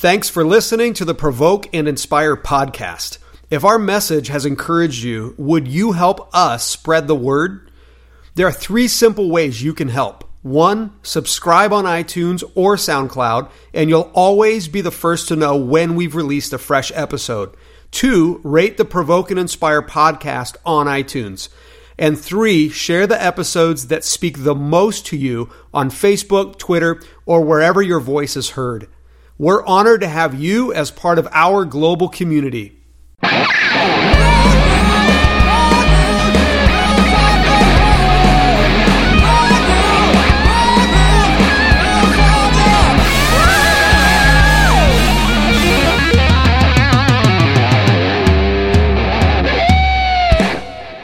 Thanks for listening to the Provoke and Inspire podcast. If our message has encouraged you, would you help us spread the word? There are three simple ways you can help. One, subscribe on iTunes or SoundCloud, and you'll always be the first to know when we've released a fresh episode. Two, rate the Provoke and Inspire podcast on iTunes. And three, share the episodes that speak the most to you on Facebook, Twitter, or wherever your voice is heard. We're honored to have you as part of our global community.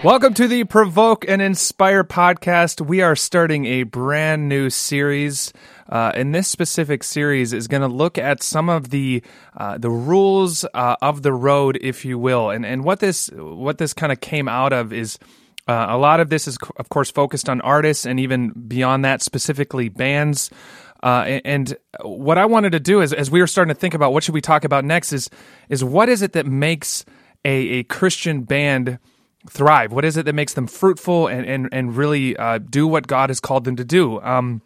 Welcome to the Provoke and Inspire podcast. We are starting a brand new series. Uh, and this specific series is going to look at some of the uh, the rules uh, of the road, if you will, and and what this what this kind of came out of is. Uh, a lot of this is, of course, focused on artists and even beyond that, specifically bands. Uh, and what I wanted to do is, as we were starting to think about what should we talk about next, is is what is it that makes a, a Christian band thrive? What is it that makes them fruitful and and and really uh, do what God has called them to do? Um,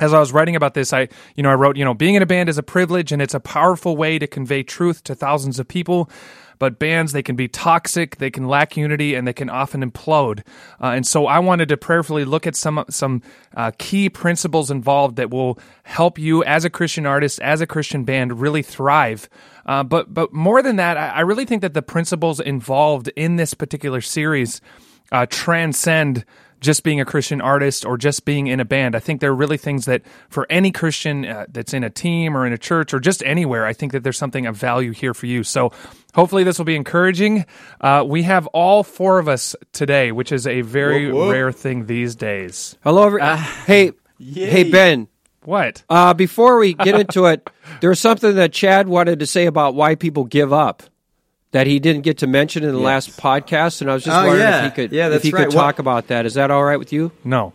as I was writing about this, I, you know, I wrote, you know, being in a band is a privilege and it's a powerful way to convey truth to thousands of people. But bands, they can be toxic, they can lack unity, and they can often implode. Uh, and so I wanted to prayerfully look at some some uh, key principles involved that will help you as a Christian artist, as a Christian band, really thrive. Uh, but but more than that, I, I, really think that the principles involved in this particular series uh, transcend just being a Christian artist or just being in a band. I think there are really things that for any Christian uh, that's in a team or in a church or just anywhere, I think that there's something of value here for you. So hopefully this will be encouraging. Uh, we have all four of us today, which is a very whoa, whoa. rare thing these days. Hello, every- uh, hey, yay. hey, Ben. What? Uh, before we get into it, there's something that Chad wanted to say about why people give up that he didn't get to mention in the yes. last podcast, and I was just oh, wondering yeah. if he could yeah, if he right. could talk about that. Is that all right with you? No.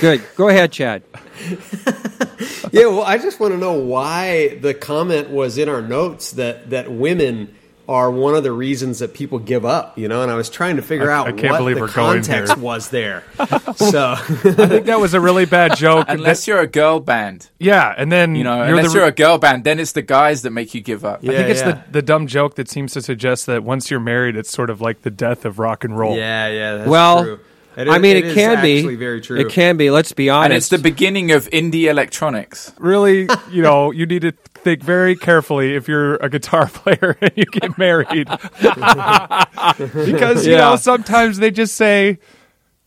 Good. Go ahead, Chad. yeah, well, I just want to know why the comment was in our notes that that women are one of the reasons that people give up, you know. And I was trying to figure I, out I can't what believe the we're context was there. so I think that was a really bad joke. unless you're a girl band, yeah, and then you know, you're unless the, you're a girl band, then it's the guys that make you give up. Yeah, I think it's yeah. the the dumb joke that seems to suggest that once you're married, it's sort of like the death of rock and roll. Yeah, yeah. well. True. It I mean, it, it can be very true. It can be. Let's be honest. And it's the beginning of indie electronics. Really, you know, you need to think very carefully if you're a guitar player and you get married, because you yeah. know sometimes they just say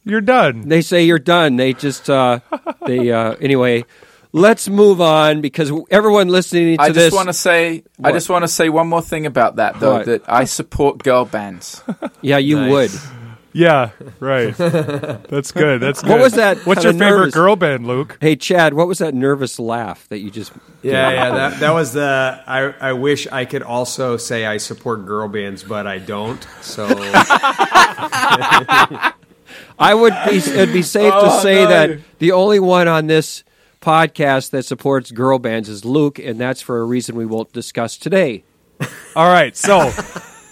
you're done. They say you're done. They just uh, they uh, anyway. Let's move on because everyone listening to I this. just want to say, what? I just want to say one more thing about that, though. What? That I support girl bands. Yeah, you nice. would. Yeah, right. That's good. That's good. What was that? What's your favorite nervous... girl band, Luke? Hey, Chad, what was that nervous laugh that you just? Yeah, yeah. That, that was the. I I wish I could also say I support girl bands, but I don't. So. I would be. It'd be safe oh, to say no. that the only one on this podcast that supports girl bands is Luke, and that's for a reason we won't discuss today. All right, so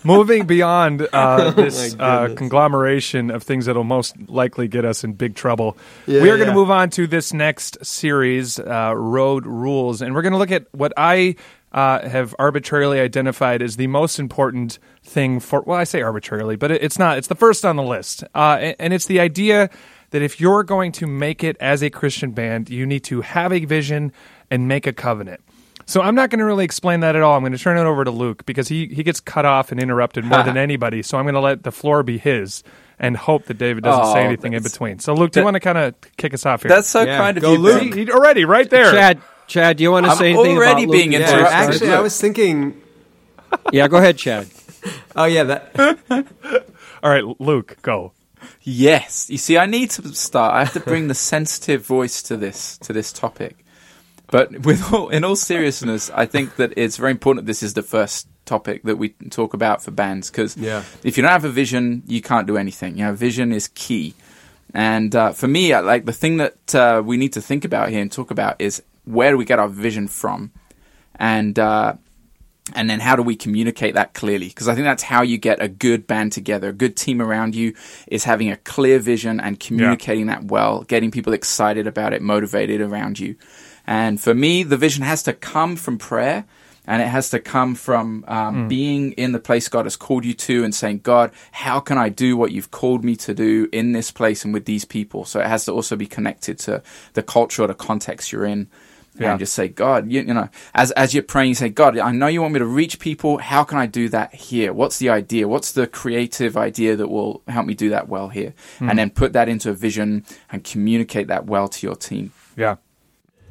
moving beyond uh, oh this uh, conglomeration of things that'll most likely get us in big trouble, yeah, we are going to move on to this next series, uh, Road Rules, and we're going to look at what I uh, have arbitrarily identified as the most important thing for. Well, I say arbitrarily, but it, it's not. It's the first on the list, uh, and, and it's the idea that if you're going to make it as a Christian band, you need to have a vision and make a covenant. So I'm not going to really explain that at all. I'm going to turn it over to Luke because he, he gets cut off and interrupted more than anybody. So I'm going to let the floor be his and hope that David doesn't oh, say anything in between. So Luke, do you want to kind of kick us off here? That's so yeah, kind of you, Luke. He, already right there. Chad, Chad, do you want to I'm say anything already about being Luke? interrupted? Yeah, actually, I was thinking. yeah, go ahead, Chad. oh yeah, that. all right, Luke, go. Yes. You see, I need to start. I have to bring the sensitive voice to this to this topic. But with all, in all seriousness, I think that it's very important. That this is the first topic that we talk about for bands because yeah. if you don't have a vision, you can't do anything. You know, vision is key. And uh, for me, like the thing that uh, we need to think about here and talk about is where do we get our vision from? And uh, and then how do we communicate that clearly? Because I think that's how you get a good band together. A good team around you is having a clear vision and communicating yeah. that well, getting people excited about it, motivated around you. And for me, the vision has to come from prayer and it has to come from um, mm. being in the place God has called you to and saying, God, how can I do what you've called me to do in this place and with these people? So it has to also be connected to the culture or the context you're in. Yeah. And just say, God, you, you, know, as as you're praying, you say, God, I know you want me to reach people. How can I do that here? What's the idea? What's the creative idea that will help me do that well here? Mm. And then put that into a vision and communicate that well to your team. Yeah.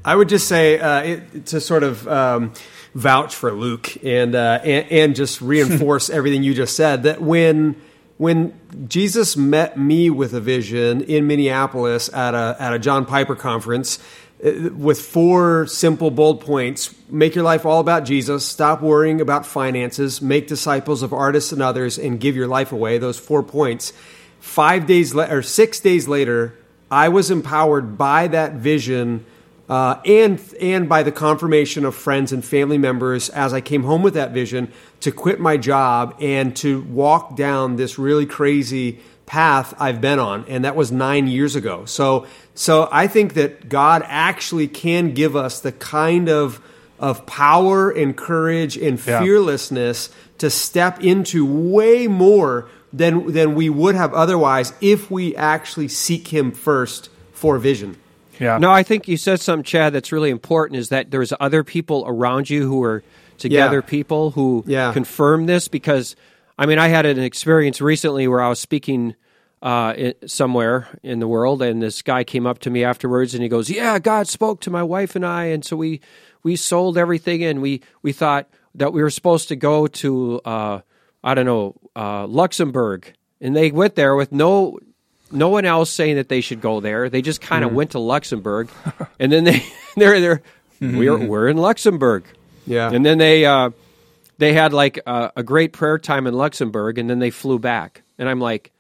I would just say uh, it, to sort of um, vouch for Luke and, uh, and, and just reinforce everything you just said that when when Jesus met me with a vision in Minneapolis at a at a John Piper conference uh, with four simple bold points make your life all about Jesus stop worrying about finances make disciples of artists and others and give your life away those four points. 5 days later or 6 days later I was empowered by that vision uh, and and by the confirmation of friends and family members as I came home with that vision to quit my job and to walk down this really crazy path I've been on, and that was nine years ago. So so I think that God actually can give us the kind of of power and courage and fearlessness yeah. to step into way more than than we would have otherwise if we actually seek Him first for vision. Yeah. No, I think you said something, Chad, that's really important is that there's other people around you who are together yeah. people who yeah. confirm this because I mean I had an experience recently where I was speaking uh, somewhere in the world and this guy came up to me afterwards and he goes, "Yeah, God spoke to my wife and I and so we we sold everything and we we thought that we were supposed to go to uh, I don't know, uh, Luxembourg." And they went there with no no one else saying that they should go there. They just kind of mm. went to Luxembourg, and then they they're there. Mm-hmm. We're we're in Luxembourg. Yeah, and then they uh, they had like a, a, great prayer time in Luxembourg, and then they flew back. And I'm like,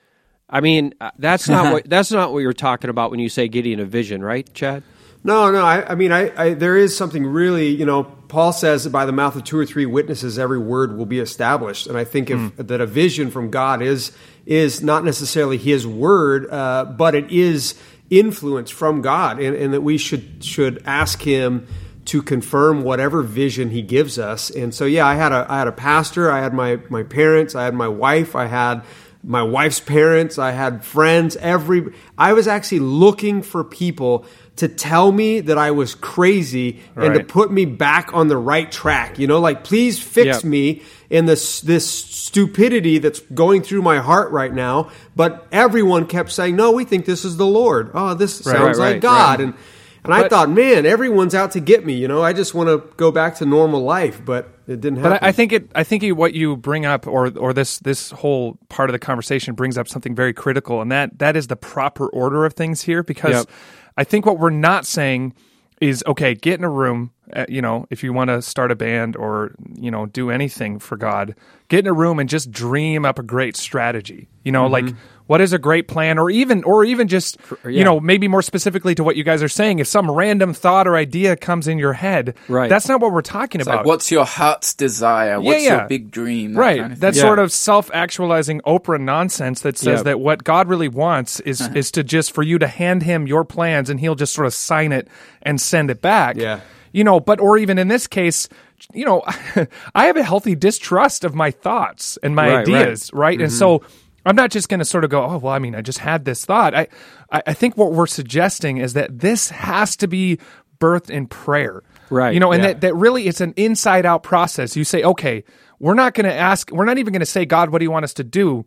I mean, uh, that's not what that's not what you're talking about when you say getting a vision, right, Chad? No, no. I, I mean, I, I, there is something really, you know. Paul says that by the mouth of two or three witnesses, every word will be established. And I think if, mm. that a vision from God is is not necessarily His word, uh, but it is influence from God, and, and, that we should should ask Him to confirm whatever vision He gives us. And so, yeah, I had a I had a pastor, I had my my parents, I had my wife, I had my wife's parents, I had friends. Every I was actually looking for people to tell me that I was crazy right. and to put me back on the right track. You know, like please fix yep. me in this this stupidity that's going through my heart right now. But everyone kept saying, "No, we think this is the Lord. Oh, this right, sounds right, like God." And and but, I thought, man, everyone's out to get me. You know, I just want to go back to normal life, but it didn't happen. But I, I think it. I think what you bring up, or or this this whole part of the conversation brings up something very critical, and that that is the proper order of things here, because. Yep I think what we're not saying is okay, get in a room, uh, you know, if you want to start a band or, you know, do anything for God, get in a room and just dream up a great strategy. You know, mm-hmm. like what is a great plan or even or even just yeah. you know maybe more specifically to what you guys are saying if some random thought or idea comes in your head right that's not what we're talking it's about like, what's your heart's desire what's yeah, yeah. your big dream that right kind of that sort of self-actualizing oprah nonsense that says that what god really wants is uh-huh. is to just for you to hand him your plans and he'll just sort of sign it and send it back yeah you know but or even in this case you know, I have a healthy distrust of my thoughts and my right, ideas, right? right? Mm-hmm. And so I'm not just going to sort of go, oh, well, I mean, I just had this thought. I, I think what we're suggesting is that this has to be birthed in prayer. Right. You know, and yeah. that, that really it's an inside out process. You say, okay, we're not going to ask, we're not even going to say, God, what do you want us to do?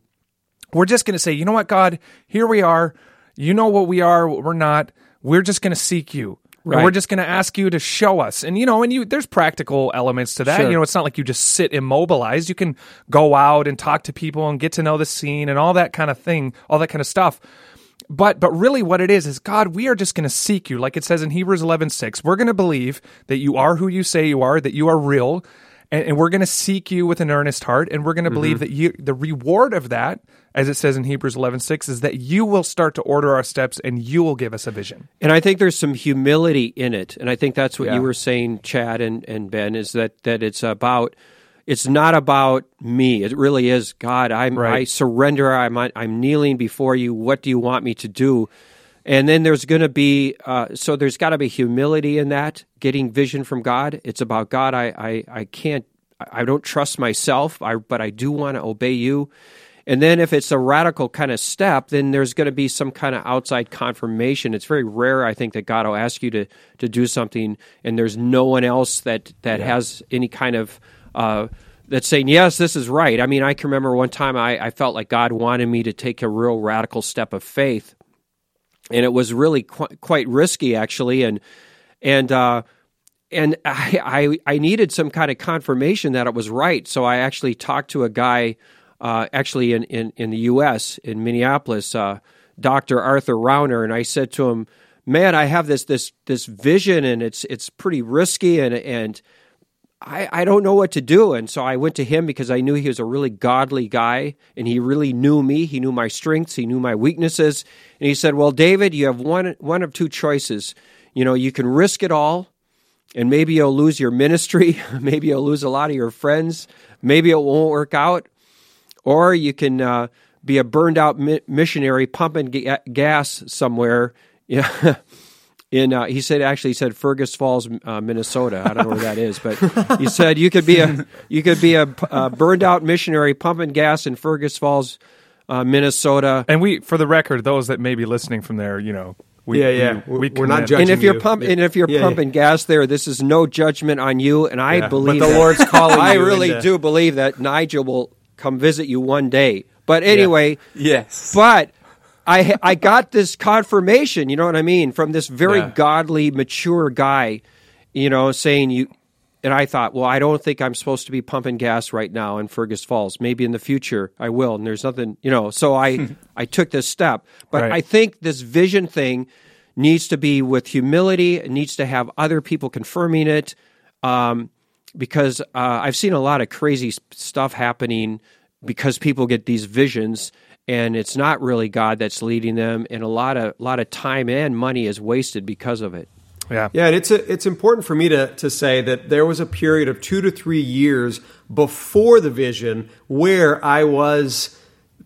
We're just going to say, you know what, God, here we are. You know what we are, what we're not. We're just going to seek you. Right. we're just going to ask you to show us. And you know, and you there's practical elements to that. Sure. You know, it's not like you just sit immobilized. You can go out and talk to people and get to know the scene and all that kind of thing, all that kind of stuff. But but really what it is is God, we are just going to seek you like it says in Hebrews 11:6. We're going to believe that you are who you say you are, that you are real, and, and we're going to seek you with an earnest heart and we're going to mm-hmm. believe that you the reward of that as it says in Hebrews 11:6 is that you will start to order our steps and you will give us a vision. And I think there's some humility in it. And I think that's what yeah. you were saying Chad and, and Ben is that that it's about it's not about me. It really is God. I'm, right. I surrender. I'm I'm kneeling before you. What do you want me to do? And then there's going to be uh, so there's got to be humility in that getting vision from God. It's about God. I I, I can't. I don't trust myself. I, but I do want to obey you. And then if it's a radical kind of step, then there's going to be some kind of outside confirmation. It's very rare, I think, that God will ask you to to do something, and there's no one else that that yeah. has any kind of uh, that's saying yes, this is right. I mean, I can remember one time I, I felt like God wanted me to take a real radical step of faith, and it was really qu- quite risky, actually, and and. Uh, and I, I, I needed some kind of confirmation that it was right. So I actually talked to a guy uh, actually in, in, in the U.S. in Minneapolis, uh, Dr. Arthur Rouner, and I said to him, "Man, I have this this this vision, and it's it's pretty risky, and and I, I don't know what to do." And so I went to him because I knew he was a really godly guy, and he really knew me. He knew my strengths, he knew my weaknesses, and he said, "Well, David, you have one one of two choices. You know, you can risk it all." And maybe you'll lose your ministry. maybe you'll lose a lot of your friends. Maybe it won't work out or you can uh, be a burned out mi- missionary pumping ga- gas somewhere. Yeah. In uh, he said actually he said Fergus Falls, uh, Minnesota. I don't know where that is, but he said you could be a you could be a, a burned out missionary pumping gas in Fergus Falls, uh, Minnesota. And we, for the record, those that may be listening from there, you know, we, yeah, yeah, we, we are not judging. And if you're you. pump, yeah. and if you're yeah, pumping yeah. gas there, this is no judgment on you. And I believe but the that, Lord's calling. I really into... do believe that Nigel will come visit you one day. But anyway, yeah. yes. But I I got this confirmation, you know what I mean, from this very yeah. godly, mature guy, you know, saying you. And I thought, well, I don't think I'm supposed to be pumping gas right now in Fergus Falls. Maybe in the future I will. And there's nothing, you know. So I I took this step. But right. I think this vision thing needs to be with humility. It needs to have other people confirming it. Um, because uh, I've seen a lot of crazy stuff happening because people get these visions and it's not really God that's leading them, and a lot of a lot of time and money is wasted because of it. Yeah, yeah, and it's a, it's important for me to to say that there was a period of two to three years before the vision where I was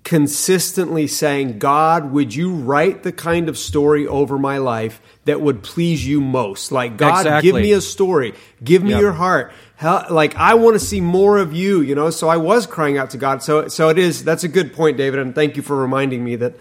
consistently saying, God, would you write the kind of story over my life that would please you most? Like, God, exactly. give me a story, give me yep. your heart. Hell, like I want to see more of you, you know. So I was crying out to God. So so it is. That's a good point, David, and thank you for reminding me that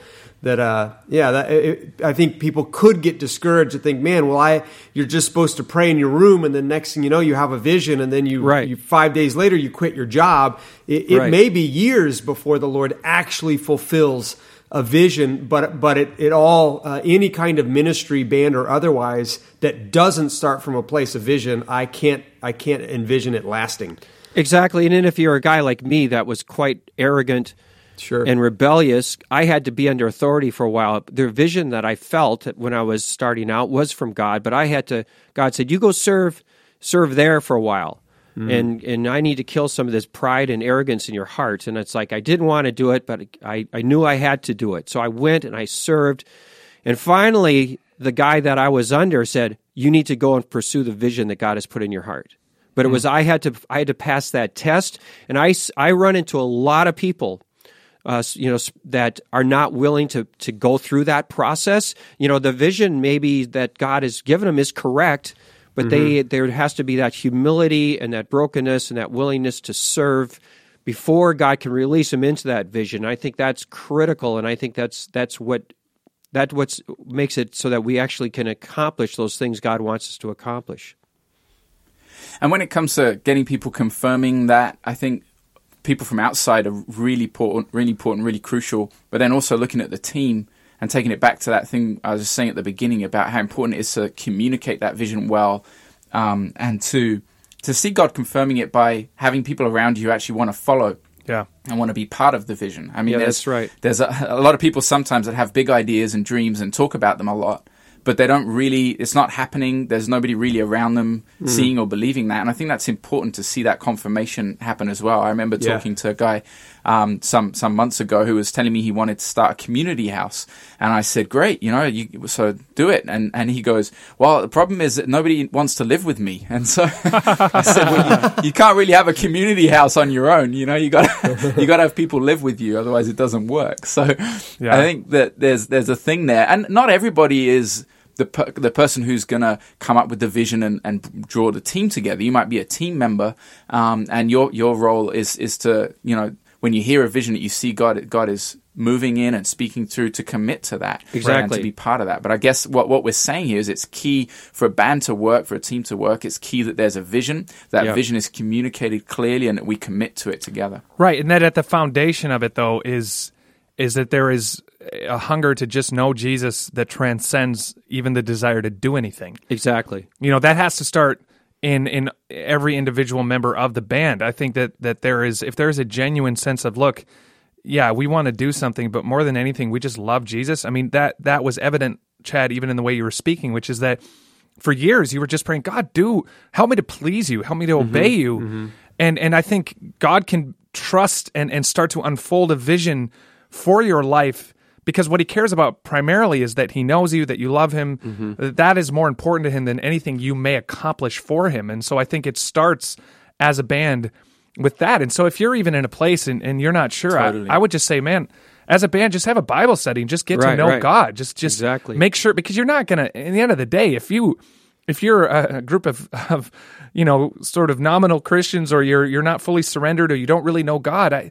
that uh yeah that it, I think people could get discouraged and think, man, well I you're just supposed to pray in your room, and then next thing you know, you have a vision, and then you, right. you five days later you quit your job. It, it right. may be years before the Lord actually fulfills a vision, but but it it all uh, any kind of ministry, band or otherwise, that doesn't start from a place of vision, I can't I can't envision it lasting. Exactly, and then if you're a guy like me that was quite arrogant. Sure. And rebellious, I had to be under authority for a while. The vision that I felt when I was starting out was from God, but I had to. God said, "You go serve, serve there for a while." Mm. And and I need to kill some of this pride and arrogance in your heart. And it's like I didn't want to do it, but I, I knew I had to do it. So I went and I served. And finally, the guy that I was under said, You need to go and pursue the vision that God has put in your heart. But it mm. was I had to I had to pass that test, and I, I run into a lot of people uh, you know that are not willing to to go through that process. You know, the vision maybe that God has given them is correct, but mm-hmm. they there has to be that humility and that brokenness and that willingness to serve before God can release them into that vision. I think that's critical, and I think that's that's what that what makes it so that we actually can accomplish those things God wants us to accomplish. And when it comes to getting people confirming that, I think people from outside are really important, really important, really crucial. But then also looking at the team and taking it back to that thing I was saying at the beginning about how important it is to communicate that vision well um, and to to see God confirming it by having people around you who actually want to follow. Yeah. And want to be part of the vision. I mean, yeah, that's right. There's a, a, lot of people sometimes that have big ideas and dreams and talk about them a lot, but they don't really, it's not happening. There's nobody really around them mm. seeing or believing that. And I think that's important to see that confirmation happen as well. I remember yeah. talking to a guy um, some some months ago who was telling me he wanted to start a community house, and I said, "Great, you know, you, so do it." And and he goes, "Well, the problem is that nobody wants to live with me," and so I said, "Well, you, you, can't really have a community house on your own. You know, you got you got to have people live with you, otherwise it doesn't work." So yeah. I think that there's there's a thing there, and not everybody is the per- the person who's going to come up with the vision and, and draw the team together. You might be a team member, um, and your your role is is to you know when you hear a vision that you see God, God is moving in and speaking through to commit to that exactly. and to be part of that. But I guess what, what we're saying here is it's key for a band to work, for a team to work. It's key that there's a vision, that yep. vision is communicated clearly and that we commit to it together. Right. And that at the foundation of it though is, is that there is a hunger to just know Jesus that transcends even the desire to do anything. Exactly. You know, that has to start in in every individual member of the band. I think that that there is if there is a genuine sense of look, yeah, we want to do something, but more than anything, we just love Jesus. I mean that that was evident, Chad, even in the way you were speaking, which is that for years you were just praying, God, do help me to please you, help me to mm-hmm, obey you, mm-hmm. and and I think God can trust and and start to unfold a vision for your life because what he cares about primarily is that he knows you, that you love him. Mm-hmm. That is more important to him than anything you may accomplish for him. And so I think it starts as a band with that. And so if you're even in a place and, and you're not sure, totally. I, I, would just say, man, as a band, just have a Bible study and just get right, to know right. God. Just just exactly. make sure because you're not gonna. In the end of the day, if you if you're a, group of, of you know sort of nominal Christians or you're you're not fully surrendered or you don't really know God, I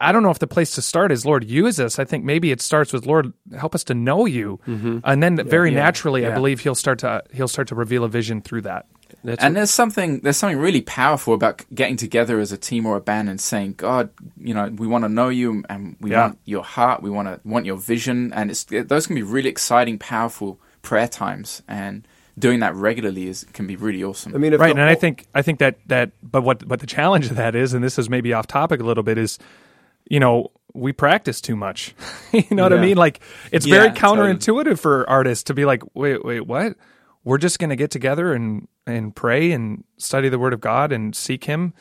I don't know if the place to start is Lord use us. I think maybe it starts with Lord help us to know you, mm-hmm. and then yeah, very yeah, naturally, yeah. I believe he'll start to he'll start to reveal a vision through that. That's and what, there's something there's something really powerful about getting together as a team or a band and saying, God, you know, we want to know you and we want your heart, we want to want your vision, and it's those can be really exciting, powerful prayer times and doing that regularly is can be really awesome. I mean, right, and I think I think that that but what but the challenge of that is, and this is maybe off topic a little bit, is you know, we practice too much. you know yeah. what I mean? Like it's yeah, very counterintuitive totally. for artists to be like, wait, wait, what? We're just going to get together and and pray and study the Word of God and seek Him,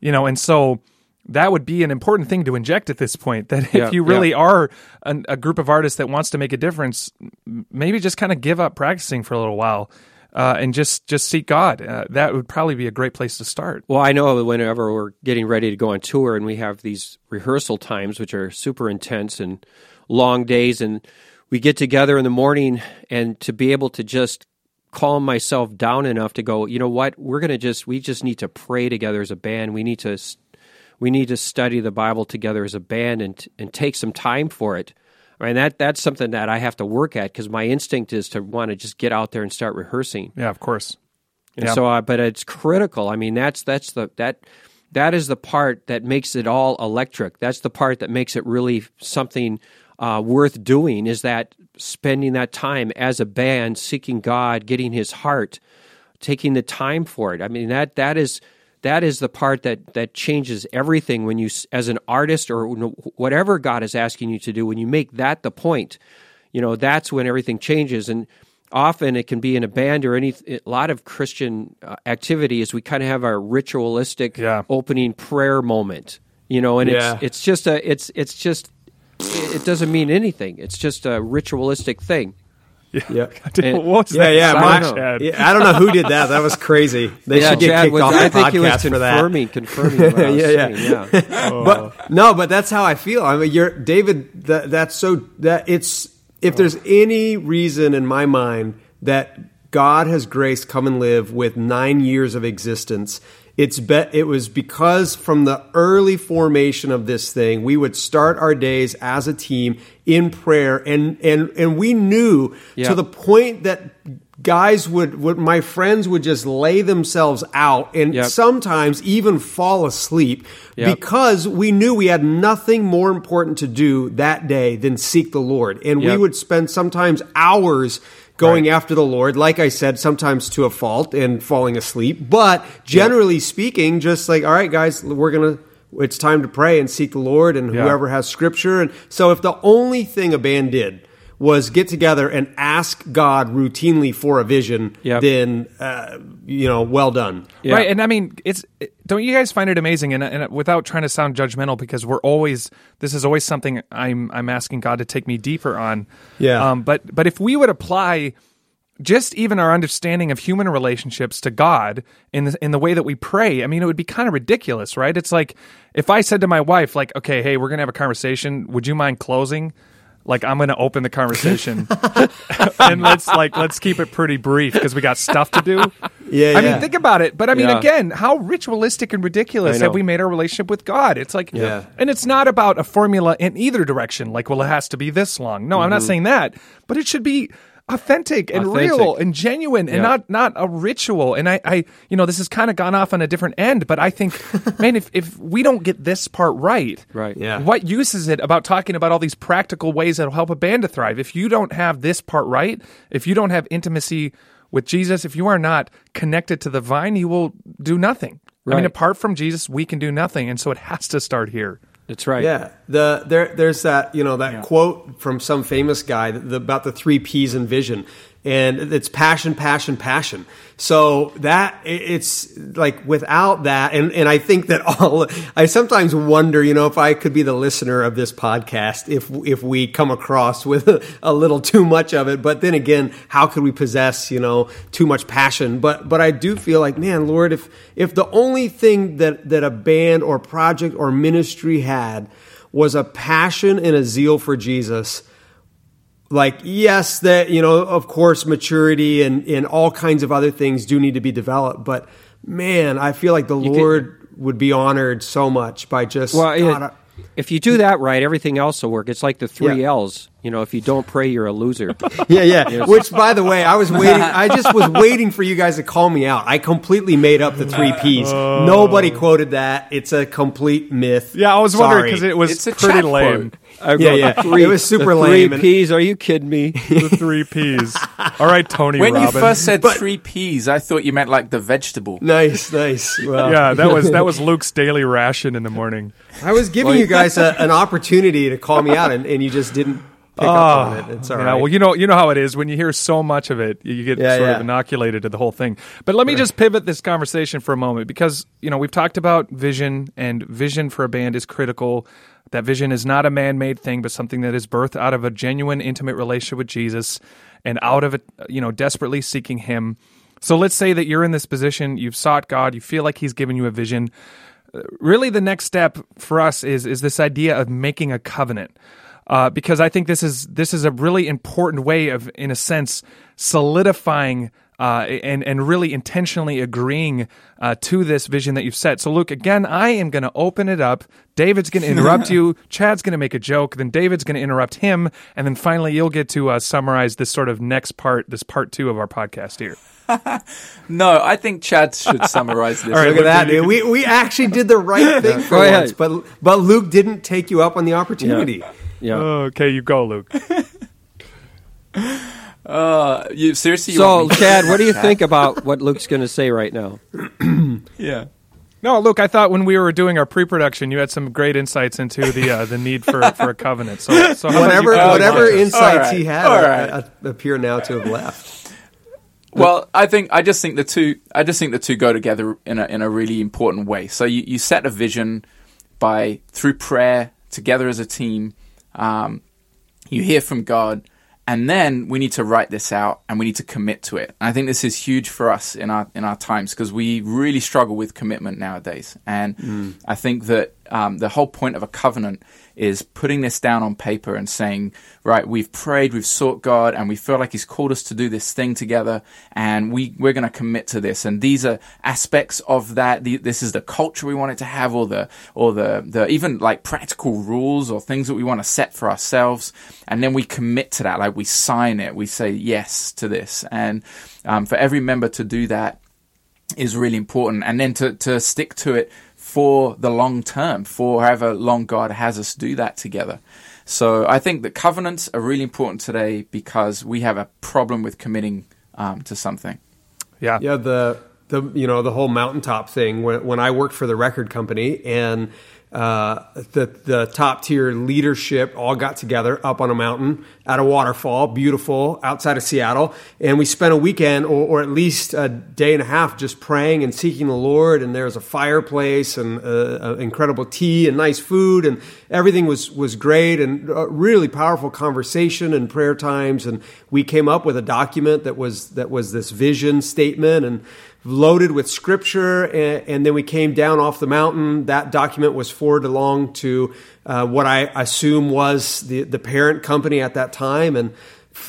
you know. And so that would be an important thing to inject at this point. That if yeah, you really are an, a group of artists that wants to make a difference, maybe just kind of give up practicing for a little while uh, and just just seek God. Uh, that would probably be a great place to start. Well, I know whenever we're getting ready to go on tour and we have these rehearsal times, which are super intense and long days, and we get together in the morning, and to be able to just calm myself down enough to go, you know what, we're going to just we just need to pray together as a band. We need to we need to study the Bible together as a band and and take some time for it and that that's something that I have to work at because my instinct is to want to just get out there and start rehearsing. Yeah, of course. And yeah. so, uh, but it's critical. I mean, that's that's the that that is the part that makes it all electric. That's the part that makes it really something uh, worth doing. Is that spending that time as a band, seeking God, getting His heart, taking the time for it. I mean, that that is that is the part that that changes everything when you as an artist or whatever God is asking you to do when you make that the point you know that's when everything changes and often it can be in a band or any a lot of Christian uh, activity is we kind of have our ritualistic yeah. opening prayer moment you know and yeah. it's it's just a it's it's just it doesn't mean anything it's just a ritualistic thing yeah. yeah. And, what was yeah, that? Yeah, I don't, know. yeah, I don't know who did that. That was crazy. They yeah, should get Chad kicked was, off I the think he was confirming, confirming. yeah, yeah. Saying, yeah. oh. But no, but that's how I feel. I mean, you're David. That, that's so that it's if there's any reason in my mind that God has graced come and live with nine years of existence it's be, it was because from the early formation of this thing, we would start our days as a team in prayer, and and and we knew yeah. to the point that guys would, would my friends would just lay themselves out and yep. sometimes even fall asleep yep. because we knew we had nothing more important to do that day than seek the Lord, and yep. we would spend sometimes hours going right. after the Lord, like I said, sometimes to a fault and falling asleep. But generally yeah. speaking, just like, all right, guys, we're going to, it's time to pray and seek the Lord and yeah. whoever has scripture. And so if the only thing a band did was get together and ask God routinely for a vision, yep. then uh, you know, well done. Yeah. Right, and I mean, it's don't you guys find it amazing? And, and without trying to sound judgmental, because we're always this is always something I'm I'm asking God to take me deeper on. Yeah. Um, but but if we would apply just even our understanding of human relationships to God in the, in the way that we pray, I mean, it would be kind of ridiculous, right? It's like if I said to my wife, like, okay, hey, we're gonna have a conversation. Would you mind closing? Like I'm going to open the conversation and let's like let's keep it pretty brief because we got stuff to do. Yeah, I yeah. mean, think about it. But I mean, yeah. again, how ritualistic and ridiculous have we made our relationship with God? It's like, yeah. and it's not about a formula in either direction. Like, well, it has to be this long. No, mm-hmm. I'm not mm-hmm. saying that, but it should be authentic and authentic. real and genuine and yeah. not not a ritual. And I, I you know, this has kind of gone off on a different end, but I think, man, if if we don't get this part right, right, yeah, what use is it about talking about all these practical ways that'll help a band to thrive? If you don't have this part right, if you don't have intimacy with Jesus, if you are not connected to the vine, you will do nothing. Right. I mean, apart from Jesus, we can do nothing, and so it has to start here. That's right. Yeah. The there there's that you know that yeah. quote from some famous guy about the three P's in vision and it's passion, passion, passion. So that it's like without that, and, and I think that all I sometimes wonder, you know, if I could be the listener of this podcast, if if we come across with a, a little too much of it. But then again, how could we possess, you know, too much passion? But but I do feel like, man, Lord, if if the only thing that that a band or project or ministry had was a passion and a zeal for Jesus like yes that you know of course maturity and and all kinds of other things do need to be developed but man i feel like the you lord could, would be honored so much by just well God, if you do that right, everything else will work. It's like the three yeah. L's. You know, if you don't pray, you're a loser. yeah, yeah. Which, by the way, I was waiting. I just was waiting for you guys to call me out. I completely made up the three P's. Oh. Nobody quoted that. It's a complete myth. Yeah, I was Sorry. wondering because it was it's pretty lame. I yeah, yeah. Three, it was super three lame. Three P's? Are you kidding me? the three P's. All right, Tony. When Robin. you first said but, three P's, I thought you meant like the vegetable. Nice, nice. Well. Yeah, that was that was Luke's daily ration in the morning. I was giving you guys a, an opportunity to call me out, and, and you just didn't pick oh, up ah, on it. It's all yeah, right. Well, you know, you know how it is when you hear so much of it, you get yeah, sort yeah. of inoculated to the whole thing. But let me just pivot this conversation for a moment because you know we've talked about vision, and vision for a band is critical. That vision is not a man-made thing, but something that is birthed out of a genuine, intimate relationship with Jesus, and out of it, you know, desperately seeking Him. So let's say that you're in this position, you've sought God, you feel like He's given you a vision really the next step for us is is this idea of making a covenant. Uh, because I think this is this is a really important way of, in a sense, solidifying uh, and and really intentionally agreeing uh, to this vision that you've set. So, Luke, again, I am going to open it up. David's going to interrupt you. Chad's going to make a joke. Then David's going to interrupt him, and then finally, you'll get to uh, summarize this sort of next part, this part two of our podcast here. no, I think Chad should summarize this. All right, look at that. We, we actually did the right thing for once, but, but Luke didn't take you up on the opportunity. Yeah. yeah. okay, you go, Luke. Uh, you seriously? You so, Chad, what do you think about what Luke's going to say right now? yeah. No, Luke. I thought when we were doing our pre-production, you had some great insights into the uh, the need for, for a covenant. So, so whatever whatever insights right. he had right. appear now to have left. Well, I think I just think the two I just think the two go together in a in a really important way. So you, you set a vision by through prayer together as a team. Um, you hear from God, and then we need to write this out and we need to commit to it. And I think this is huge for us in our in our times because we really struggle with commitment nowadays. And mm. I think that um, the whole point of a covenant is putting this down on paper and saying, right, we've prayed, we've sought God, and we feel like He's called us to do this thing together, and we we're going to commit to this. And these are aspects of that. The, this is the culture we want it to have, or the or the the even like practical rules or things that we want to set for ourselves, and then we commit to that. Like we sign it, we say yes to this, and um, for every member to do that is really important, and then to to stick to it for the long term, for however long God has us do that together. So I think that covenants are really important today because we have a problem with committing um, to something. Yeah, yeah. The the you know the whole mountaintop thing. When when I worked for the record company and uh, the the top tier leadership all got together up on a mountain at a waterfall, beautiful outside of Seattle, and we spent a weekend or, or, at least a day and a half just praying and seeking the Lord. And there was a fireplace and uh, uh, incredible tea and nice food, and everything was was great and really powerful conversation and prayer times. And we came up with a document that was that was this vision statement and loaded with scripture, and, and, then we came down off the mountain. That document was forwarded along to uh, what I assume was the, the parent company at that time. And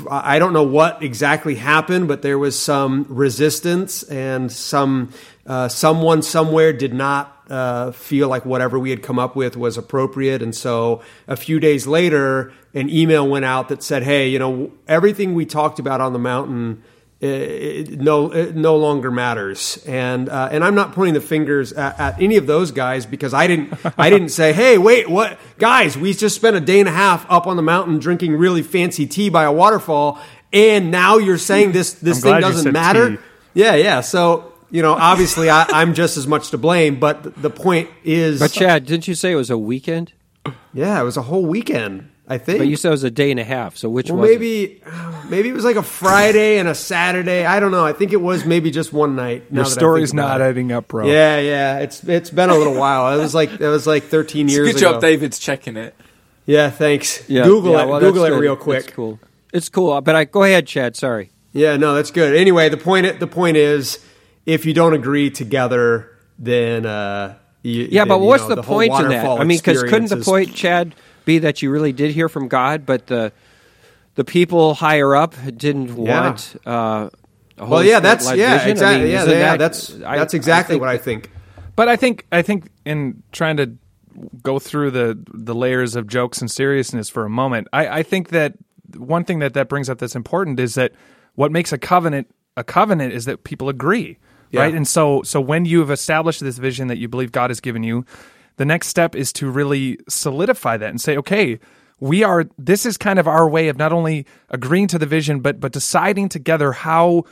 I don't know what exactly happened, but there was some resistance, and some uh, someone somewhere did not uh, feel like whatever we had come up with was appropriate. And so a few days later, an email went out that said, "Hey, you know, everything we talked about on the mountain." It no it no longer matters. And uh, and I'm not pointing the fingers at, at, any of those guys because I didn't I didn't say, hey, wait, what, guys? We just spent a day and a half up on the mountain drinking really fancy tea by a waterfall, and now you're saying this this thing doesn't matter. Tea. Yeah, yeah. So you know, obviously, I, am just as much to blame. But the point is, but Chad, didn't you say it was a weekend? Yeah, it was a whole weekend. I think. But you said it was a day and a half. So which well, maybe it? maybe it was like a Friday and a Saturday. I don't know. I think it was maybe just one night. Your story's not it. adding up, bro. Yeah, yeah. It's it's been a little while. It was like it was like 13 years. Good ago. job, David's checking it. Yeah, thanks. Yeah, Google yeah, it. Well, Google it real quick. It's cool. It's cool. But I go ahead, Chad. Sorry. Yeah, no, that's good. Anyway, the point the point is, if you don't agree together, then uh, you, yeah. Then, but what's know, the, the point in that? I mean, because couldn't the point, Chad? Be that you really did hear from God, but the the people higher up didn't want. Uh, well, yeah, that's yeah, exactly. I mean, yeah, yeah, that, that's that's exactly I what I think. But I think I think in trying to go through the the layers of jokes and seriousness for a moment, I, I think that one thing that that brings up that's important is that what makes a covenant a covenant is that people agree, yeah. right? And so so when you have established this vision that you believe God has given you, the next step is to really solidify that and say, okay, we are this is kind of our way of not only agreeing to the vision but but deciding together how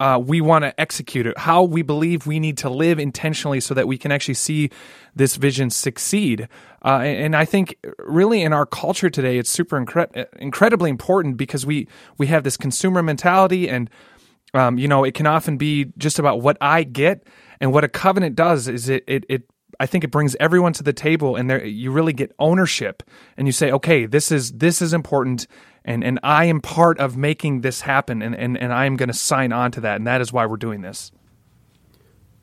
uh, we want to execute it, how we believe we need to live intentionally so that we can actually see this vision succeed. Uh, and, I think really in our culture today, it's super incre- incredibly important because we, we have this consumer mentality and, um, you know, it can often be just about what I get. And what a covenant does is it, it, it I think it brings everyone to the table and there you really get ownership and you say, okay, this is this is important and, and I am part of making this happen and, and, and I am going to sign on to that and that is why we're doing this.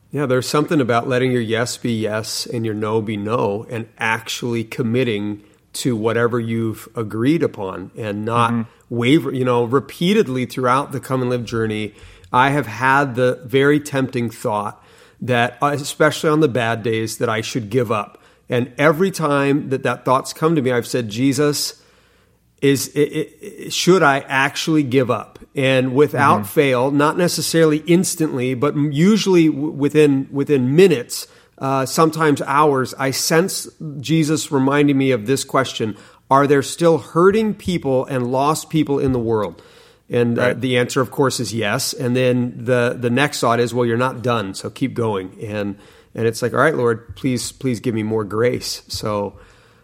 Yeah, there's something about letting your yes be yes and your no be no and actually committing to whatever you've agreed upon and not mm-hmm. waver, you know, repeatedly throughout the come and live journey. I have had the very tempting thought that, uh, especially on the bad days, that I should give up. And every time that that thoughts come to me, I've said, Jesus, is it, it, should I actually give up? And without mm-hmm. fail, not necessarily instantly, but usually within within minutes, uh, sometimes hours, I sense Jesus reminding me of this question: Are there still hurting people and lost people in the world? And uh, right. uh, the answer, of course, is yes. And then the the next thought is, well, you're not done, so keep going. And and it's like, all right, Lord, please please give me more grace. So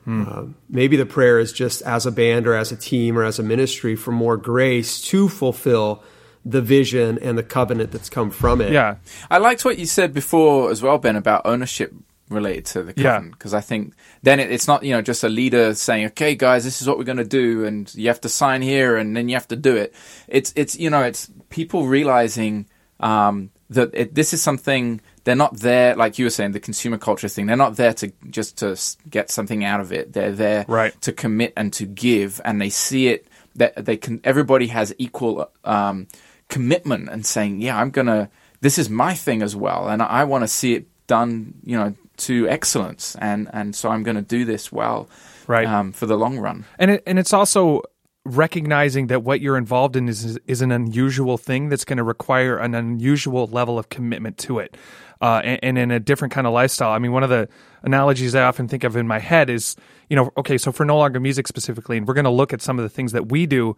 hmm. uh, maybe the prayer is just as a band or as a team or as a ministry for more grace to fulfill the vision and the covenant that's come from it. Yeah, I liked what you said before as well, Ben, about ownership related to the covenant because yeah. I think then it, it's not you know just a leader saying okay guys this is what we're going to do and you have to sign here and then you have to do it it's it's you know it's people realizing um, that it, this is something they're not there like you were saying the consumer culture thing they're not there to just to get something out of it they're there right. to commit and to give and they see it that they can everybody has equal um, commitment and saying yeah I'm gonna this is my thing as well and I, I want to see it done you know to excellence, and and so I'm going to do this well, right, um, for the long run. And it, and it's also recognizing that what you're involved in is is an unusual thing that's going to require an unusual level of commitment to it, uh, and, and, in a different kind of lifestyle. I mean, one of the analogies I often think of in my head is, you know, okay, so for no longer music specifically, and we're going to look at some of the things that we do.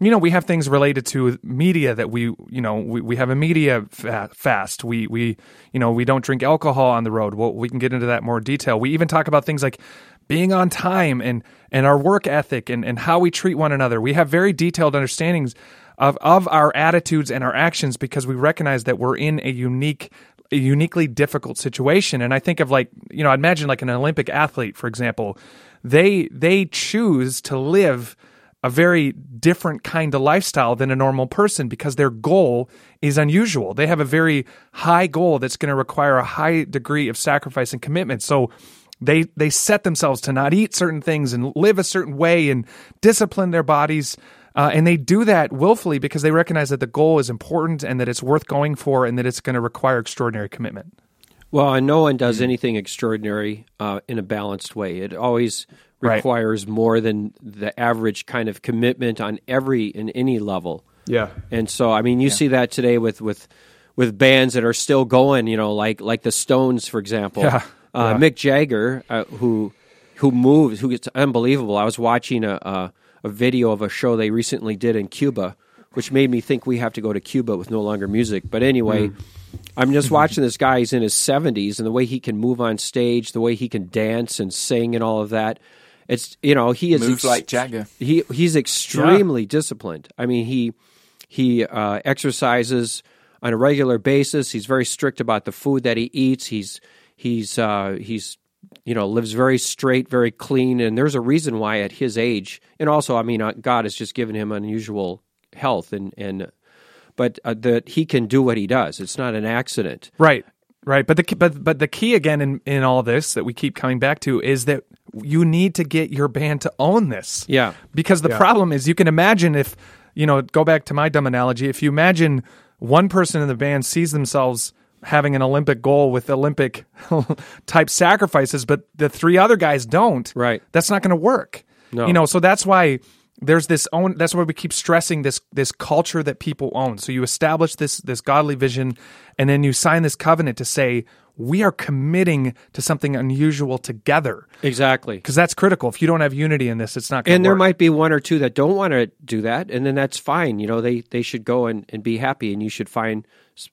You know, we have things related to media that we, you know, we, we have a media fa- fast. We, we, you know, we don't drink alcohol on the road. Well, we can get into that more detail. We even talk about things like being on time and, and our work ethic and, and how we treat one another. We have very detailed understandings of, of our attitudes and our actions because we recognize that we're in a unique a uniquely difficult situation. And I think of like, you know, imagine like an Olympic athlete, for example, they they choose to live a very different kind of lifestyle than a normal person because their goal is unusual. They have a very high goal that's going to require a high degree of sacrifice and commitment. So they they set themselves to not eat certain things and live a certain way and discipline their bodies uh, and they do that willfully because they recognize that the goal is important and that it's worth going for and that it's going to require extraordinary commitment. Well, and no one does mm. anything extraordinary uh, in a balanced way. It always requires right. more than the average kind of commitment on every in any level. Yeah. And so, I mean, you yeah. see that today with with with bands that are still going. You know, like like the Stones, for example. Yeah. Uh, yeah. Mick Jagger, uh, who who moves, who gets unbelievable. I was watching a, a a video of a show they recently did in Cuba, which made me think we have to go to Cuba with no longer music. But anyway, mm. I'm just watching this guy. He's in his 70s, and the way he can move on stage, the way he can dance and sing, and all of that. It's you know he is moves ex- like Jagger. He he's extremely yeah. disciplined. I mean he he uh, exercises on a regular basis. He's very strict about the food that he eats. He's he's uh, he's you know, lives very straight, very clean, and there's a reason why at his age, and also, I mean, uh, God has just given him unusual health, and and but uh, that he can do what he does. It's not an accident, right? Right, but the but but the key again in in all this that we keep coming back to is that you need to get your band to own this. Yeah, because the yeah. problem is you can imagine if you know go back to my dumb analogy. If you imagine one person in the band sees themselves having an Olympic goal with Olympic type sacrifices, but the three other guys don't. Right. That's not going to work. No. You know, so that's why there's this own that's why we keep stressing this this culture that people own. So you establish this this godly vision and then you sign this covenant to say we are committing to something unusual together. Exactly. Because that's critical. If you don't have unity in this, it's not going to work. And there work. might be one or two that don't want to do that, and then that's fine. You know, they, they should go and, and be happy, and you should find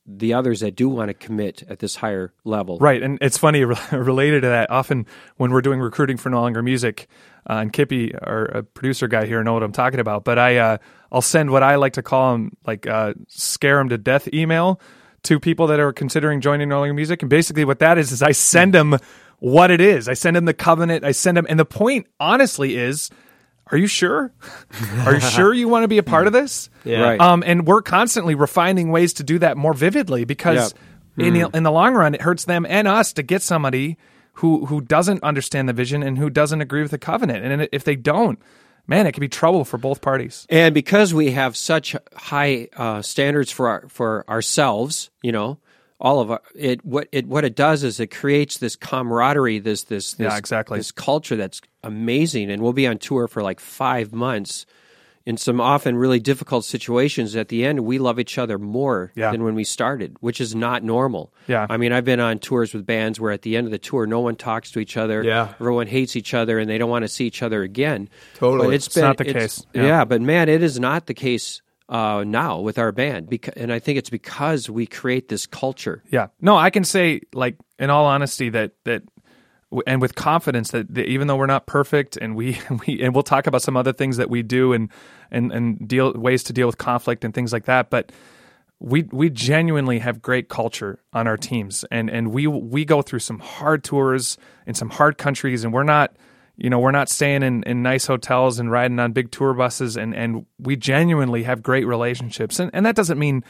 the others that do want to commit at this higher level. Right. And it's funny, related to that, often when we're doing recruiting for No Longer Music, uh, and Kippy, our producer guy here, know what I'm talking about, but I, uh, I'll send what I like to call them like uh, scare them to death email to people that are considering joining No Longer Music. And basically, what that is is I send them what it is. I send them the covenant. I send them, and the point, honestly, is. Are you sure? Are you sure you want to be a part of this? Yeah. Right. Um, and we're constantly refining ways to do that more vividly because yep. in, mm. the, in the long run, it hurts them and us to get somebody who who doesn't understand the vision and who doesn't agree with the covenant. And if they don't, man, it could be trouble for both parties. And because we have such high uh, standards for our, for ourselves, you know, all of our, it what it what it does is it creates this camaraderie, this this, this yeah exactly this culture that's amazing. And we'll be on tour for like five months in some often really difficult situations, at the end, we love each other more yeah. than when we started, which is not normal. Yeah. I mean, I've been on tours with bands where at the end of the tour, no one talks to each other. Yeah. Everyone hates each other and they don't want to see each other again. Totally. But it's, it's been, not the case. Yeah. yeah. but man, it is not the case uh, now with our band, and I think it's because we create this culture. Yeah, no, I can say, like, in all honesty, that that and with confidence that, that, even though we're not perfect and we, we and we'll talk about some other things that we do and and and deal ways to deal with conflict and things like that but we we genuinely have great culture on our teams and and we we go through some hard tours in some hard countries and we're not you know we're not staying in, in nice hotels and riding on big tour buses and and we genuinely have great relationships and and that doesn't mean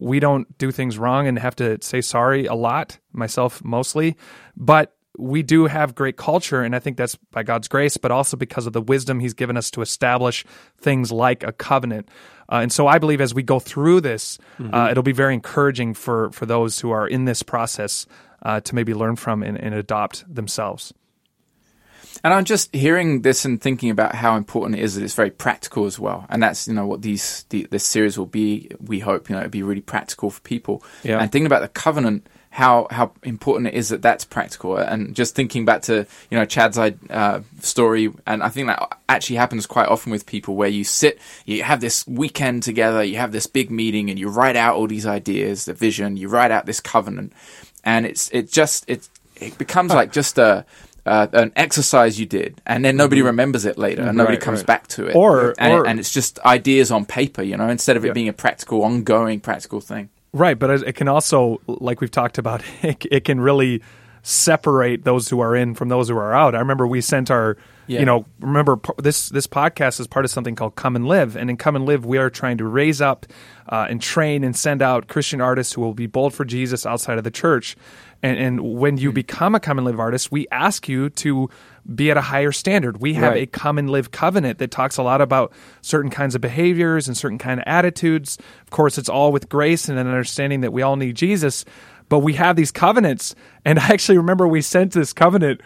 we don't do things wrong and have to say sorry a lot myself mostly but we do have great culture, and I think that's by God's grace, but also because of the wisdom He's given us to establish things like a covenant. Uh, and so I believe as we go through this, mm-hmm. uh, it'll be very encouraging for for those who are in this process uh, to maybe learn from and, and adopt themselves. And I'm just hearing this and thinking about how important it is that it's very practical as well. And that's, you know, what these the, this series will be. We hope, you know, it'll be really practical for people. Yeah. And thinking about the covenant how how important it is that that's practical. And just thinking back to you know Chad's uh, story, and I think that actually happens quite often with people where you sit, you have this weekend together, you have this big meeting, and you write out all these ideas, the vision, you write out this covenant, and it's it just it it becomes like just a uh, an exercise you did, and then nobody mm-hmm. remembers it later, and nobody right, comes right. back to it, or and, or and, it's just ideas on paper, you know, instead of it yeah. being a practical, ongoing, practical thing. Right, but it can also, like we've talked about, it, it can really separate those who are in from those who are out. I remember we sent our, yeah. you know, remember this this podcast is part of something called Come and Live, and in Come and Live we are trying to raise up uh, and train and send out Christian artists who will be bold for Jesus outside of the church. And, and when you mm-hmm. become a Come and Live artist, we ask you to be at a higher standard. We have right. a Come and Live covenant that talks a lot about certain kinds of behaviors and certain kind of attitudes. Of course, it's all with grace and an understanding that we all need Jesus but we have these covenants. And I actually remember we sent this covenant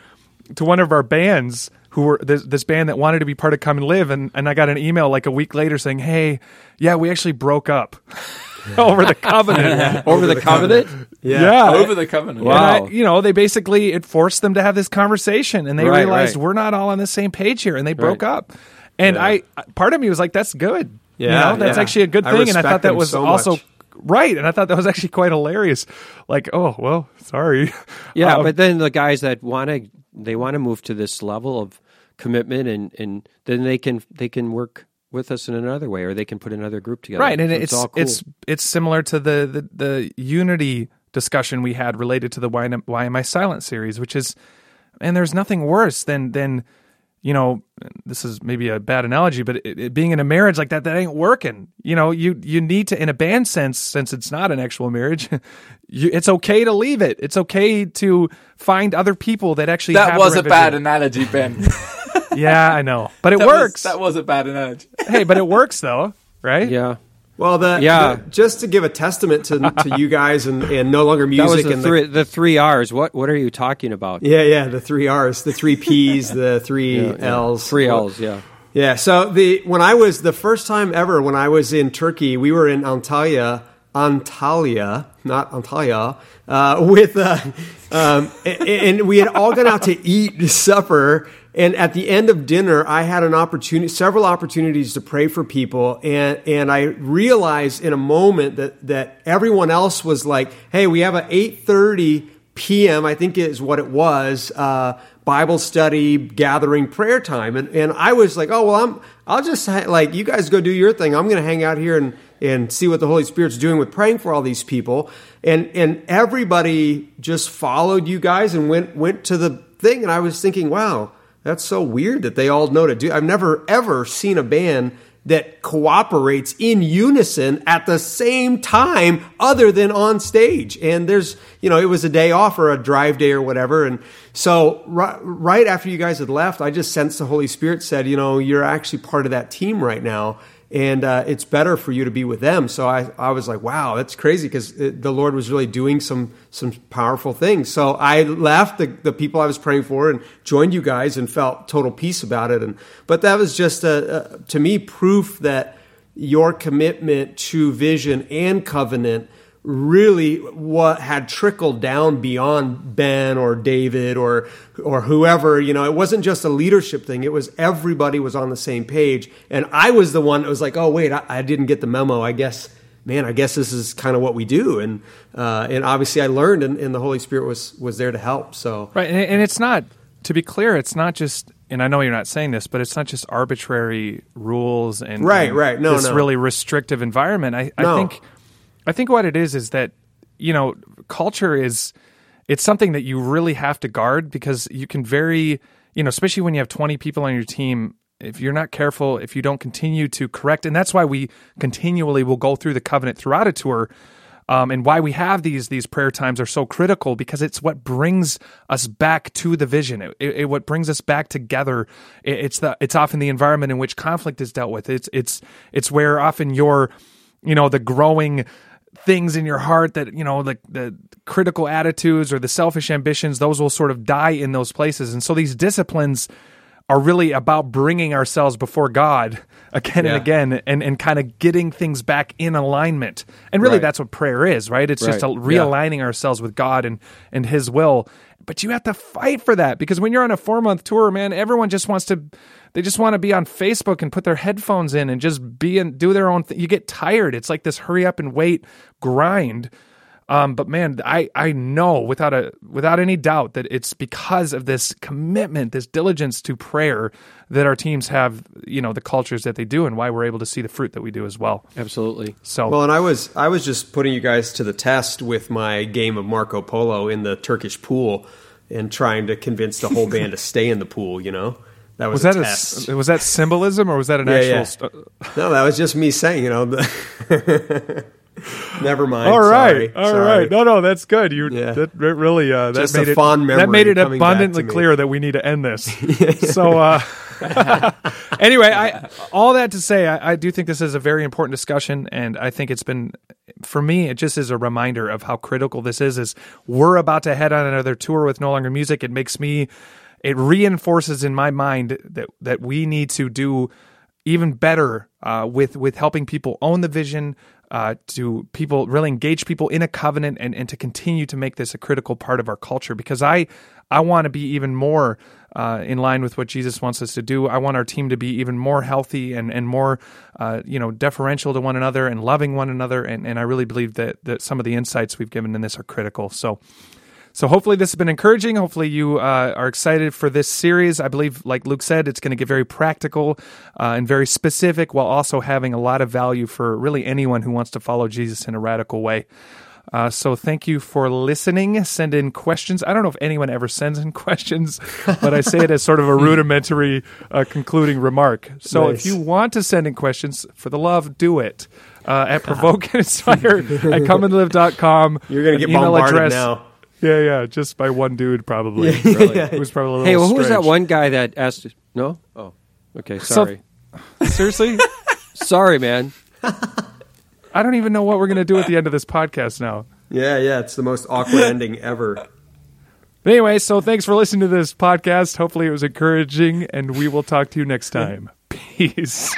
to one of our bands who were this, this band that wanted to be part of Come and Live. And, and I got an email like a week later saying, Hey, yeah, we actually broke up. over the covenant. over, the, the covenant? covenant? Yeah. yeah. Over the covenant. Wow. I, you know, they basically, it forced them to have this conversation and they right, realized right. we're not all on the same page here and they broke right. up. And yeah. I, part of me was like, that's good. Yeah. You know, that's yeah. actually a good thing. I and I thought that was so also much right. And I thought that was actually quite hilarious. Like, oh well, sorry. Yeah, um, but then the guys that want to they want to move to this level of commitment, and and then they can they can work with us in another way, or they can put another group together. Right, and so it's it's, cool. it's, it's similar to the, the the unity discussion we had related to the why, why am I silent series, which is, and there's nothing worse than than you know, this is maybe a bad analogy, but it, it, being in a marriage like that, that ain't working. You know, you you need to, in a band sense, since it's not an actual marriage, you, it's okay to leave it. It's okay to find other people that actually. That was a bad analogy, Ben. yeah, I know, but it that works. Was, that was a bad analogy. hey, but it works though, right? Yeah. Well, the, yeah. The, just to give a testament to, to you guys and, and no longer music that was the and three, the, the, three R's. What what are you talking about? Yeah, yeah, the three R's, the three P's, the three yeah, L's, three L's. Yeah, yeah. So the when I was the first time ever when I was in Turkey, we were in Antalya, Antalya, not Antalya, uh, with uh, um, and, and we had all gone out to eat supper and at the end of dinner, I had an opportunity, several opportunities to pray for people. And, and I realized in a moment that, that everyone else was like, Hey, we have an 830 PM, I think is what it was, uh, Bible study, gathering, prayer time. And, and I was like, Oh, well, I'm, I'll just like, you guys go do your thing. I'm going to hang out here and, and see what the Holy Spirit's doing with praying for all these people. And, and everybody just followed you guys and went, went to the thing. And I was thinking, wow, that's so weird that they all know to do. I've never ever seen a band that cooperates in unison at the same time other than on stage. And there's, you know, it was a day off or a drive day or whatever. And so right, right after you guys had left, I just sensed the Holy Spirit said, you know, you're actually part of that team right now and uh, it's better for you to be with them. So I, I was like, wow, that's crazy because the Lord was really doing some some powerful things. So I left the, the people I was praying for and joined you guys and felt total peace about it. And but that was just a, a to me proof that your commitment to vision and covenant really what had trickled down beyond Ben or David or or whoever, you know, it wasn't just a leadership thing. It was everybody was on the same page. And I was the one that was like, oh wait, I, I didn't get the memo. I guess, man, I guess this is kind of what we do. And uh, and obviously I learned and, and, the Holy Spirit was was there to help. So Right. And, and it's not to be clear, it's not just and I know you're not saying this, but it's not just arbitrary rules and right, and right, no, this no. really restrictive environment. I, I think I think what it is is that you know culture is it's something that you really have to guard because you can very you know especially when you have 20 people on your team if you're not careful if you don't continue to correct and that's why we continually will go through the covenant throughout a tour um, and why we have these these prayer times are so critical because it's what brings us back to the vision. It, it, it what brings us back together. It, it's the it's often the environment in which conflict is dealt with. It's it's it's where often your you know the growing things in your heart that you know like the critical attitudes or the selfish ambitions those will sort of die in those places and so these disciplines are really about bringing ourselves before God again yeah. and again and, and kind of getting things back in alignment. And really, right. that's what prayer is, right? It's right. just realigning yeah. ourselves with God and, and His will. But you have to fight for that because when you're on a four month tour, man, everyone just wants to. They just want to be on Facebook and put their headphones in and just be and do their own thing. You get tired. It's like this hurry up and wait grind um, but man, I, I know without a without any doubt that it's because of this commitment, this diligence to prayer that our teams have, you know, the cultures that they do and why we're able to see the fruit that we do as well. Absolutely. So Well, and I was I was just putting you guys to the test with my game of Marco Polo in the Turkish pool and trying to convince the whole band to stay in the pool, you know. That was, was that test. A, was that symbolism or was that an yeah, actual yeah. St- No, that was just me saying, you know, the Never mind. All right, sorry, all sorry. right. No, no, that's good. You yeah. that really uh, that Just made a it fond memory that made it abundantly clear that we need to end this. so uh, anyway, I all that to say, I, I do think this is a very important discussion, and I think it's been for me. It just is a reminder of how critical this is. Is we're about to head on another tour with No Longer Music. It makes me. It reinforces in my mind that that we need to do even better uh, with with helping people own the vision, uh, to people really engage people in a covenant and, and to continue to make this a critical part of our culture because I I want to be even more uh, in line with what Jesus wants us to do. I want our team to be even more healthy and and more uh, you know deferential to one another and loving one another and, and I really believe that that some of the insights we've given in this are critical. So so hopefully this has been encouraging. Hopefully you uh, are excited for this series. I believe, like Luke said, it's going to get very practical uh, and very specific, while also having a lot of value for really anyone who wants to follow Jesus in a radical way. Uh, so thank you for listening. Send in questions. I don't know if anyone ever sends in questions, but I say it as sort of a rudimentary uh, concluding remark. So nice. if you want to send in questions, for the love, do it. Uh, at provoke and inspire at comeandlive.com. You're going to get bombarded address, now. Yeah, yeah, just by one dude probably. Yeah, really. yeah. It was probably Hey, well, who was that one guy that asked? No. Oh, okay. Sorry. So, seriously? sorry, man. I don't even know what we're gonna do at the end of this podcast now. Yeah, yeah, it's the most awkward ending ever. But anyway, so thanks for listening to this podcast. Hopefully, it was encouraging, and we will talk to you next time. Peace.